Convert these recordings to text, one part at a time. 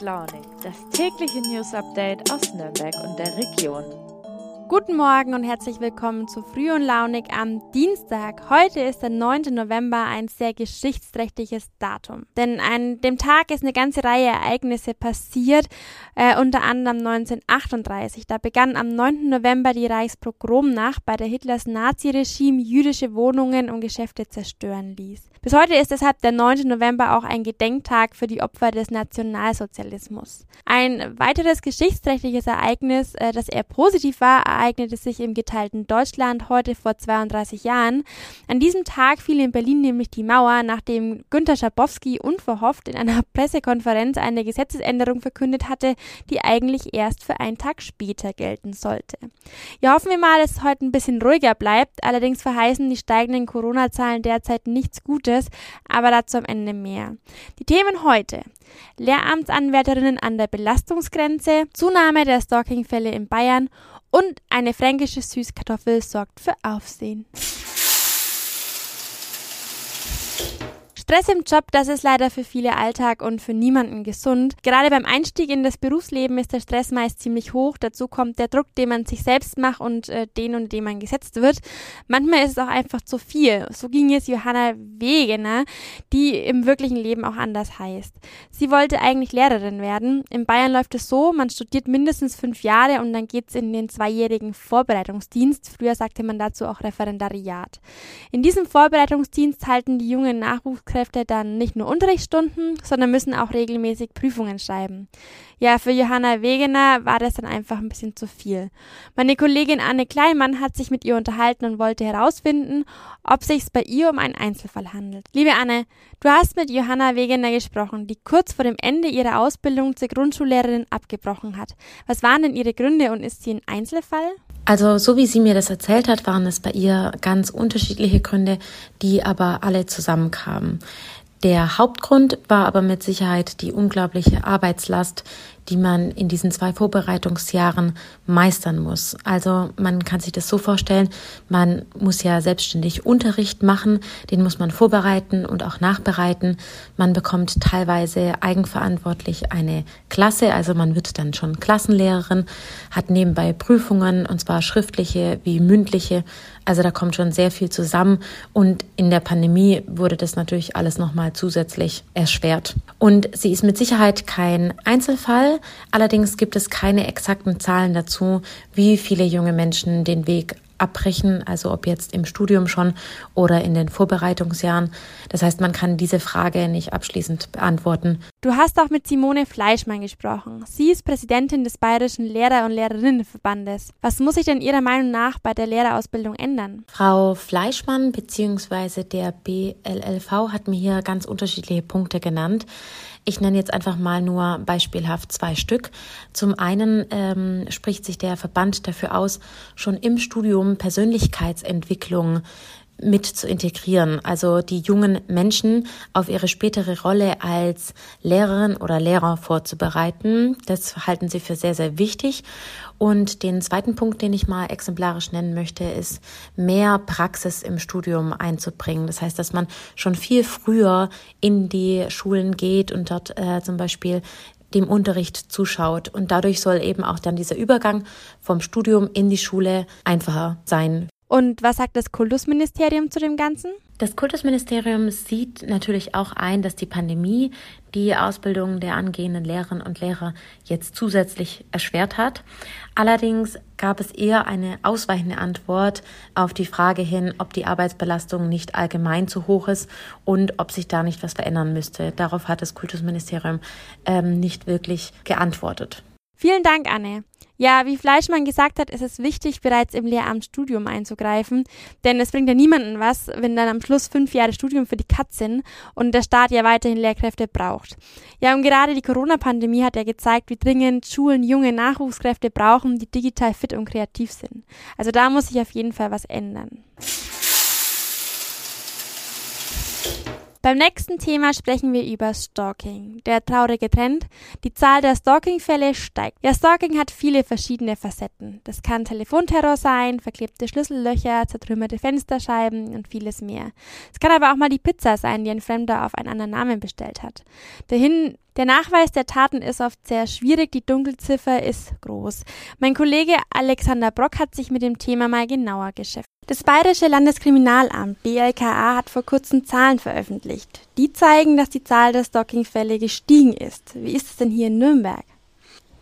Launig, das tägliche News Update aus Nürnberg und der Region. Guten Morgen und herzlich willkommen zu Früh und Launig am Dienstag. Heute ist der 9. November ein sehr geschichtsträchtiges Datum. Denn an dem Tag ist eine ganze Reihe Ereignisse passiert, äh, unter anderem 1938. Da begann am 9. November die Reichspogromnacht, bei der Hitlers Naziregime jüdische Wohnungen und Geschäfte zerstören ließ. Bis heute ist deshalb der 9. November auch ein Gedenktag für die Opfer des Nationalsozialismus. Ein weiteres geschichtsträchtiges Ereignis, äh, das eher positiv war, ereignete sich im geteilten Deutschland heute vor 32 Jahren. An diesem Tag fiel in Berlin nämlich die Mauer, nachdem Günter Schabowski unverhofft in einer Pressekonferenz eine Gesetzesänderung verkündet hatte, die eigentlich erst für einen Tag später gelten sollte. Ja, hoffen wir mal, dass es heute ein bisschen ruhiger bleibt. Allerdings verheißen die steigenden Corona-Zahlen derzeit nichts Gutes Gutes, aber dazu am Ende mehr. Die Themen heute. Lehramtsanwärterinnen an der Belastungsgrenze, Zunahme der Stalking-Fälle in Bayern und eine fränkische Süßkartoffel sorgt für Aufsehen. Stress im Job, das ist leider für viele Alltag und für niemanden gesund. Gerade beim Einstieg in das Berufsleben ist der Stress meist ziemlich hoch. Dazu kommt der Druck, den man sich selbst macht und äh, den, und dem man gesetzt wird. Manchmal ist es auch einfach zu viel. So ging es Johanna Wegener, die im wirklichen Leben auch anders heißt. Sie wollte eigentlich Lehrerin werden. In Bayern läuft es so, man studiert mindestens fünf Jahre und dann geht's in den zweijährigen Vorbereitungsdienst. Früher sagte man dazu auch Referendariat. In diesem Vorbereitungsdienst halten die jungen Nachwuchskräfte Lehrkräfte dann nicht nur Unterrichtsstunden, sondern müssen auch regelmäßig Prüfungen schreiben. Ja, für Johanna Wegener war das dann einfach ein bisschen zu viel. Meine Kollegin Anne Kleinmann hat sich mit ihr unterhalten und wollte herausfinden, ob sich bei ihr um einen Einzelfall handelt. Liebe Anne, du hast mit Johanna Wegener gesprochen, die kurz vor dem Ende ihrer Ausbildung zur Grundschullehrerin abgebrochen hat. Was waren denn ihre Gründe und ist sie ein Einzelfall? Also so wie sie mir das erzählt hat, waren es bei ihr ganz unterschiedliche Gründe, die aber alle zusammenkamen. Der Hauptgrund war aber mit Sicherheit die unglaubliche Arbeitslast, die man in diesen zwei Vorbereitungsjahren meistern muss. Also man kann sich das so vorstellen, man muss ja selbstständig Unterricht machen, den muss man vorbereiten und auch nachbereiten. Man bekommt teilweise eigenverantwortlich eine Klasse, also man wird dann schon Klassenlehrerin, hat nebenbei Prüfungen und zwar schriftliche wie mündliche. Also da kommt schon sehr viel zusammen und in der Pandemie wurde das natürlich alles nochmal zusätzlich erschwert. Und sie ist mit Sicherheit kein Einzelfall. Allerdings gibt es keine exakten Zahlen dazu, wie viele junge Menschen den Weg abbrechen, also ob jetzt im Studium schon oder in den Vorbereitungsjahren. Das heißt, man kann diese Frage nicht abschließend beantworten. Du hast auch mit Simone Fleischmann gesprochen. Sie ist Präsidentin des Bayerischen Lehrer- und Lehrerinnenverbandes. Was muss sich denn Ihrer Meinung nach bei der Lehrerausbildung ändern? Frau Fleischmann bzw. der BLLV hat mir hier ganz unterschiedliche Punkte genannt. Ich nenne jetzt einfach mal nur beispielhaft zwei Stück. Zum einen ähm, spricht sich der Verband dafür aus, schon im Studium Persönlichkeitsentwicklung mit zu integrieren, also die jungen Menschen auf ihre spätere Rolle als Lehrerin oder Lehrer vorzubereiten. Das halten sie für sehr, sehr wichtig. Und den zweiten Punkt, den ich mal exemplarisch nennen möchte, ist mehr Praxis im Studium einzubringen. Das heißt, dass man schon viel früher in die Schulen geht und dort äh, zum Beispiel dem Unterricht zuschaut. Und dadurch soll eben auch dann dieser Übergang vom Studium in die Schule einfacher sein und was sagt das Kultusministerium zu dem Ganzen? Das Kultusministerium sieht natürlich auch ein, dass die Pandemie die Ausbildung der angehenden Lehrerinnen und Lehrer jetzt zusätzlich erschwert hat. Allerdings gab es eher eine ausweichende Antwort auf die Frage hin, ob die Arbeitsbelastung nicht allgemein zu hoch ist und ob sich da nicht was verändern müsste. Darauf hat das Kultusministerium ähm, nicht wirklich geantwortet. Vielen Dank, Anne. Ja, wie Fleischmann gesagt hat, ist es wichtig, bereits im Lehramtsstudium einzugreifen, denn es bringt ja niemanden was, wenn dann am Schluss fünf Jahre Studium für die Katz sind und der Staat ja weiterhin Lehrkräfte braucht. Ja, und gerade die Corona-Pandemie hat ja gezeigt, wie dringend Schulen junge Nachwuchskräfte brauchen, die digital fit und kreativ sind. Also da muss sich auf jeden Fall was ändern. Beim nächsten Thema sprechen wir über Stalking. Der traurige Trend. Die Zahl der Stalking-Fälle steigt. Ja, Stalking hat viele verschiedene Facetten. Das kann Telefonterror sein, verklebte Schlüssellöcher, zertrümmerte Fensterscheiben und vieles mehr. Es kann aber auch mal die Pizza sein, die ein Fremder auf einen anderen Namen bestellt hat. Der, Hin Der Nachweis der Taten ist oft sehr schwierig, die Dunkelziffer ist groß. Mein Kollege Alexander Brock hat sich mit dem Thema mal genauer beschäftigt. Das Bayerische Landeskriminalamt BLKA hat vor kurzem Zahlen veröffentlicht. Die zeigen, dass die Zahl der Stalking-Fälle gestiegen ist. Wie ist es denn hier in Nürnberg?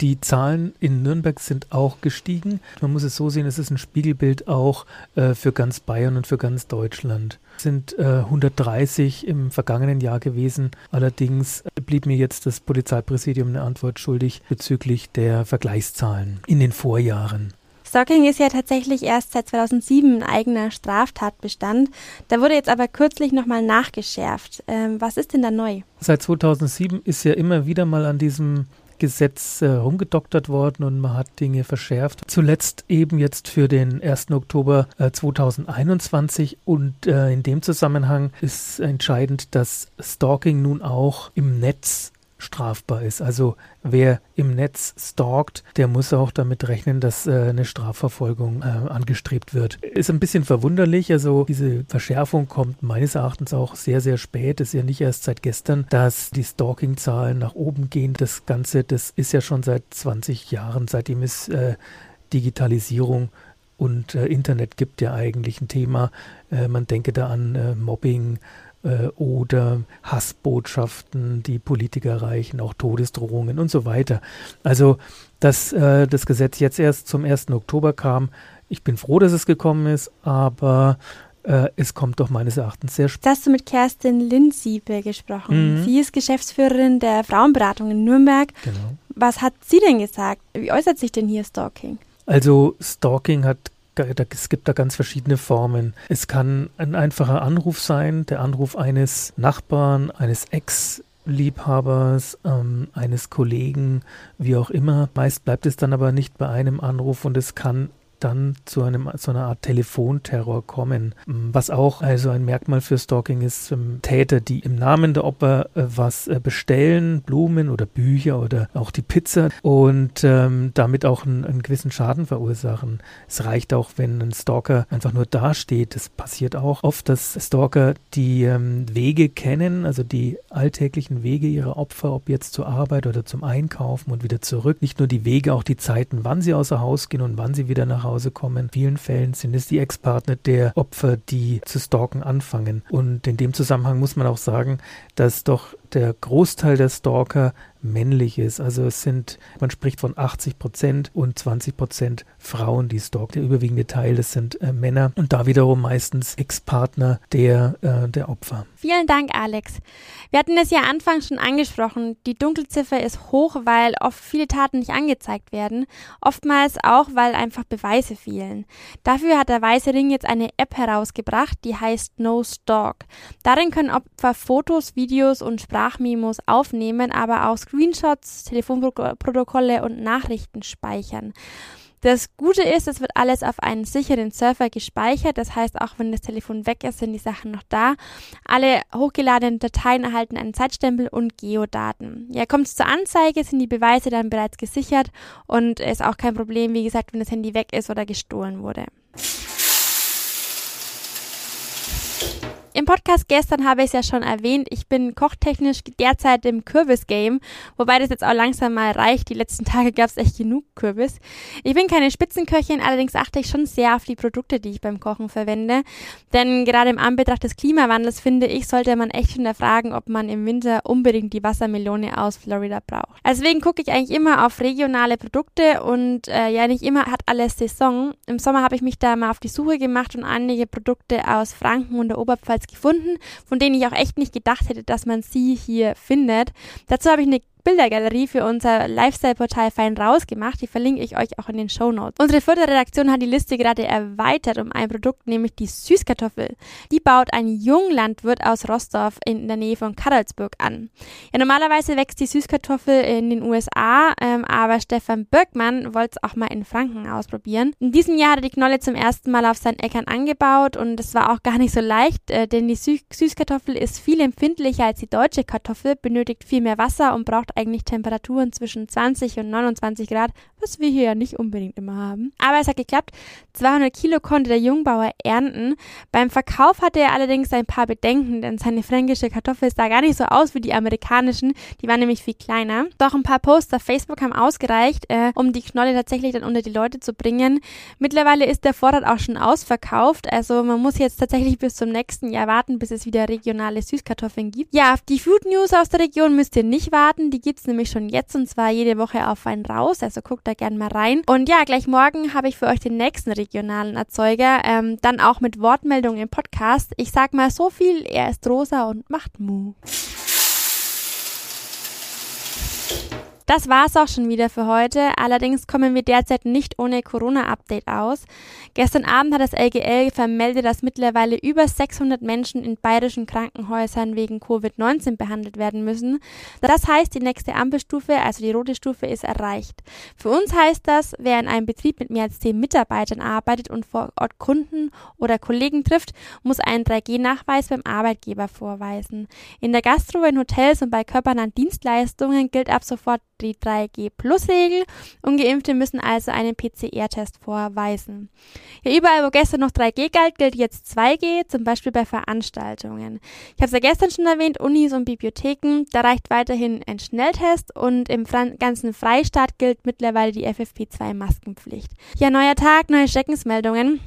Die Zahlen in Nürnberg sind auch gestiegen. Man muss es so sehen, es ist ein Spiegelbild auch äh, für ganz Bayern und für ganz Deutschland. Es sind äh, 130 im vergangenen Jahr gewesen. Allerdings blieb mir jetzt das Polizeipräsidium eine Antwort schuldig bezüglich der Vergleichszahlen in den Vorjahren. Stalking ist ja tatsächlich erst seit 2007 ein eigener Straftatbestand. Da wurde jetzt aber kürzlich nochmal nachgeschärft. Ähm, was ist denn da neu? Seit 2007 ist ja immer wieder mal an diesem Gesetz äh, rumgedoktert worden und man hat Dinge verschärft. Zuletzt eben jetzt für den 1. Oktober äh, 2021 und äh, in dem Zusammenhang ist entscheidend, dass Stalking nun auch im Netz strafbar ist. Also wer im Netz stalkt, der muss auch damit rechnen, dass äh, eine Strafverfolgung äh, angestrebt wird. Ist ein bisschen verwunderlich. Also diese Verschärfung kommt meines Erachtens auch sehr, sehr spät. Ist ja nicht erst seit gestern, dass die Stalking-Zahlen nach oben gehen. Das Ganze, das ist ja schon seit 20 Jahren, seitdem es äh, Digitalisierung und äh, Internet gibt ja eigentlich ein Thema. Äh, man denke da an äh, Mobbing, äh, oder Hassbotschaften, die Politiker erreichen, auch Todesdrohungen und so weiter. Also, dass äh, das Gesetz jetzt erst zum 1. Oktober kam, ich bin froh, dass es gekommen ist, aber äh, es kommt doch meines Erachtens sehr spät. Hast du mit Kerstin Linsiebe gesprochen? Mhm. Sie ist Geschäftsführerin der Frauenberatung in Nürnberg. Genau. Was hat sie denn gesagt? Wie äußert sich denn hier Stalking? Also Stalking hat es gibt da ganz verschiedene Formen. Es kann ein einfacher Anruf sein, der Anruf eines Nachbarn, eines Ex Liebhabers, ähm, eines Kollegen, wie auch immer. Meist bleibt es dann aber nicht bei einem Anruf und es kann dann zu einem so einer Art Telefonterror kommen. Was auch also ein Merkmal für Stalking ist, ähm, Täter, die im Namen der Opfer äh, was äh, bestellen, Blumen oder Bücher oder auch die Pizza und ähm, damit auch einen, einen, gewissen Schaden verursachen. Es reicht auch, wenn ein Stalker einfach nur dasteht. Das passiert auch oft, dass Stalker die ähm, Wege kennen, also die alltäglichen Wege ihrer Opfer, ob jetzt zur Arbeit oder zum Einkaufen und wieder zurück. Nicht nur die Wege, auch die Zeiten, wann sie außer Haus gehen und wann sie wieder nach Hause kommen. In vielen Fällen sind es die Ex-Partner der Opfer, die zu stalken anfangen. Und in dem Zusammenhang muss man auch sagen, dass doch der Großteil der Stalker männlich ist. Also es sind, man spricht von 80 Prozent und 20 Prozent Frauen, die stalken. Der überwiegende Teil, das sind äh, Männer und da wiederum meistens Ex-Partner der, äh, der Opfer. Vielen Dank, Alex. Wir hatten es ja anfangs schon angesprochen. Die Dunkelziffer ist hoch, weil oft viele Taten nicht angezeigt werden. Oftmals auch, weil einfach Beweise fehlen. Dafür hat der Weiße Ring jetzt eine App herausgebracht, die heißt No Stalk. Darin können Opfer Fotos, Videos und Sprachmemos aufnehmen, aber auch Screenshots, Telefonprotokolle und Nachrichten speichern. Das Gute ist, es wird alles auf einen sicheren Server gespeichert. Das heißt, auch wenn das Telefon weg ist, sind die Sachen noch da. Alle hochgeladenen Dateien erhalten einen Zeitstempel und Geodaten. Ja, kommt es zur Anzeige, sind die Beweise dann bereits gesichert und ist auch kein Problem, wie gesagt, wenn das Handy weg ist oder gestohlen wurde. Im Podcast gestern habe ich es ja schon erwähnt, ich bin kochtechnisch derzeit im Kürbis-Game, wobei das jetzt auch langsam mal reicht. Die letzten Tage gab es echt genug Kürbis. Ich bin keine Spitzenköchin, allerdings achte ich schon sehr auf die Produkte, die ich beim Kochen verwende. Denn gerade im Anbetracht des Klimawandels, finde ich, sollte man echt hinterfragen, ob man im Winter unbedingt die Wassermelone aus Florida braucht. Deswegen gucke ich eigentlich immer auf regionale Produkte und äh, ja, nicht immer hat alles Saison. Im Sommer habe ich mich da mal auf die Suche gemacht und einige Produkte aus Franken und der Oberpfalz gefunden, von denen ich auch echt nicht gedacht hätte, dass man sie hier findet. Dazu habe ich eine Bildergalerie für unser Lifestyle-Portal fein rausgemacht. Die verlinke ich euch auch in den Show. Unsere Förderredaktion hat die Liste gerade erweitert um ein Produkt, nämlich die Süßkartoffel. Die baut ein Junglandwirt aus Rostorf in der Nähe von Karlsburg an. Ja, normalerweise wächst die Süßkartoffel in den USA, ähm, aber Stefan Birkmann wollte es auch mal in Franken ausprobieren. In diesem Jahr hat er die Knolle zum ersten Mal auf seinen Äckern angebaut und es war auch gar nicht so leicht, äh, denn die Süß Süßkartoffel ist viel empfindlicher als die deutsche Kartoffel, benötigt viel mehr Wasser und braucht eigentlich Temperaturen zwischen 20 und 29 Grad, was wir hier ja nicht unbedingt immer haben. Aber es hat geklappt. 200 Kilo konnte der Jungbauer ernten. Beim Verkauf hatte er allerdings ein paar Bedenken, denn seine fränkische Kartoffel sah gar nicht so aus wie die amerikanischen. Die waren nämlich viel kleiner. Doch ein paar Posts auf Facebook haben ausgereicht, äh, um die Knolle tatsächlich dann unter die Leute zu bringen. Mittlerweile ist der Vorrat auch schon ausverkauft. Also man muss jetzt tatsächlich bis zum nächsten Jahr warten, bis es wieder regionale Süßkartoffeln gibt. Ja, auf die Food News aus der Region müsst ihr nicht warten. Die gibt's nämlich schon jetzt und zwar jede Woche auf einen raus. Also guckt da gerne mal rein. Und ja, gleich morgen habe ich für euch den nächsten regionalen Erzeuger. Ähm, dann auch mit Wortmeldungen im Podcast. Ich sag mal so viel, er ist rosa und macht Mu. Das war's auch schon wieder für heute. Allerdings kommen wir derzeit nicht ohne Corona-Update aus. Gestern Abend hat das LGL vermeldet, dass mittlerweile über 600 Menschen in bayerischen Krankenhäusern wegen Covid-19 behandelt werden müssen. Das heißt, die nächste Ampelstufe, also die rote Stufe, ist erreicht. Für uns heißt das, wer in einem Betrieb mit mehr als 10 Mitarbeitern arbeitet und vor Ort Kunden oder Kollegen trifft, muss einen 3G-Nachweis beim Arbeitgeber vorweisen. In der Gastro, in Hotels und bei körpernahen Dienstleistungen gilt ab sofort die 3G-Plus-Regel. Ungeimpfte müssen also einen PCR-Test vorweisen. Ja, überall, wo gestern noch 3G galt, gilt jetzt 2G, zum Beispiel bei Veranstaltungen. Ich habe es ja gestern schon erwähnt, Unis und Bibliotheken, da reicht weiterhin ein Schnelltest und im ganzen Freistaat gilt mittlerweile die FFP2-Maskenpflicht. Ja, neuer Tag, neue Schreckensmeldungen.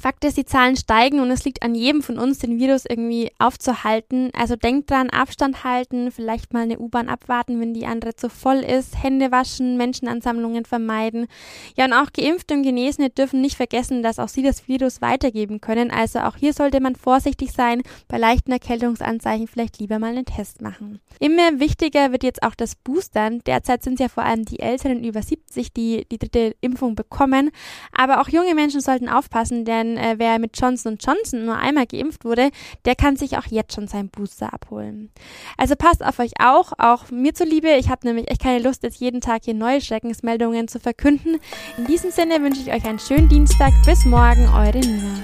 Fakt ist, die Zahlen steigen und es liegt an jedem von uns, den Virus irgendwie aufzuhalten. Also denkt dran, Abstand halten, vielleicht mal eine U-Bahn abwarten, wenn die andere zu voll ist, Hände waschen, Menschenansammlungen vermeiden. Ja, und auch Geimpfte und Genesene dürfen nicht vergessen, dass auch sie das Virus weitergeben können. Also auch hier sollte man vorsichtig sein, bei leichten Erkältungsanzeichen vielleicht lieber mal einen Test machen. Immer wichtiger wird jetzt auch das Boostern. Derzeit sind es ja vor allem die Älteren über 70, die die dritte Impfung bekommen. Aber auch junge Menschen sollten aufpassen, denn denn äh, wer mit Johnson Johnson nur einmal geimpft wurde, der kann sich auch jetzt schon seinen Booster abholen. Also passt auf euch auch, auch mir zuliebe. Ich habe nämlich echt keine Lust, jetzt jeden Tag hier neue Schreckensmeldungen zu verkünden. In diesem Sinne wünsche ich euch einen schönen Dienstag. Bis morgen, eure Nina.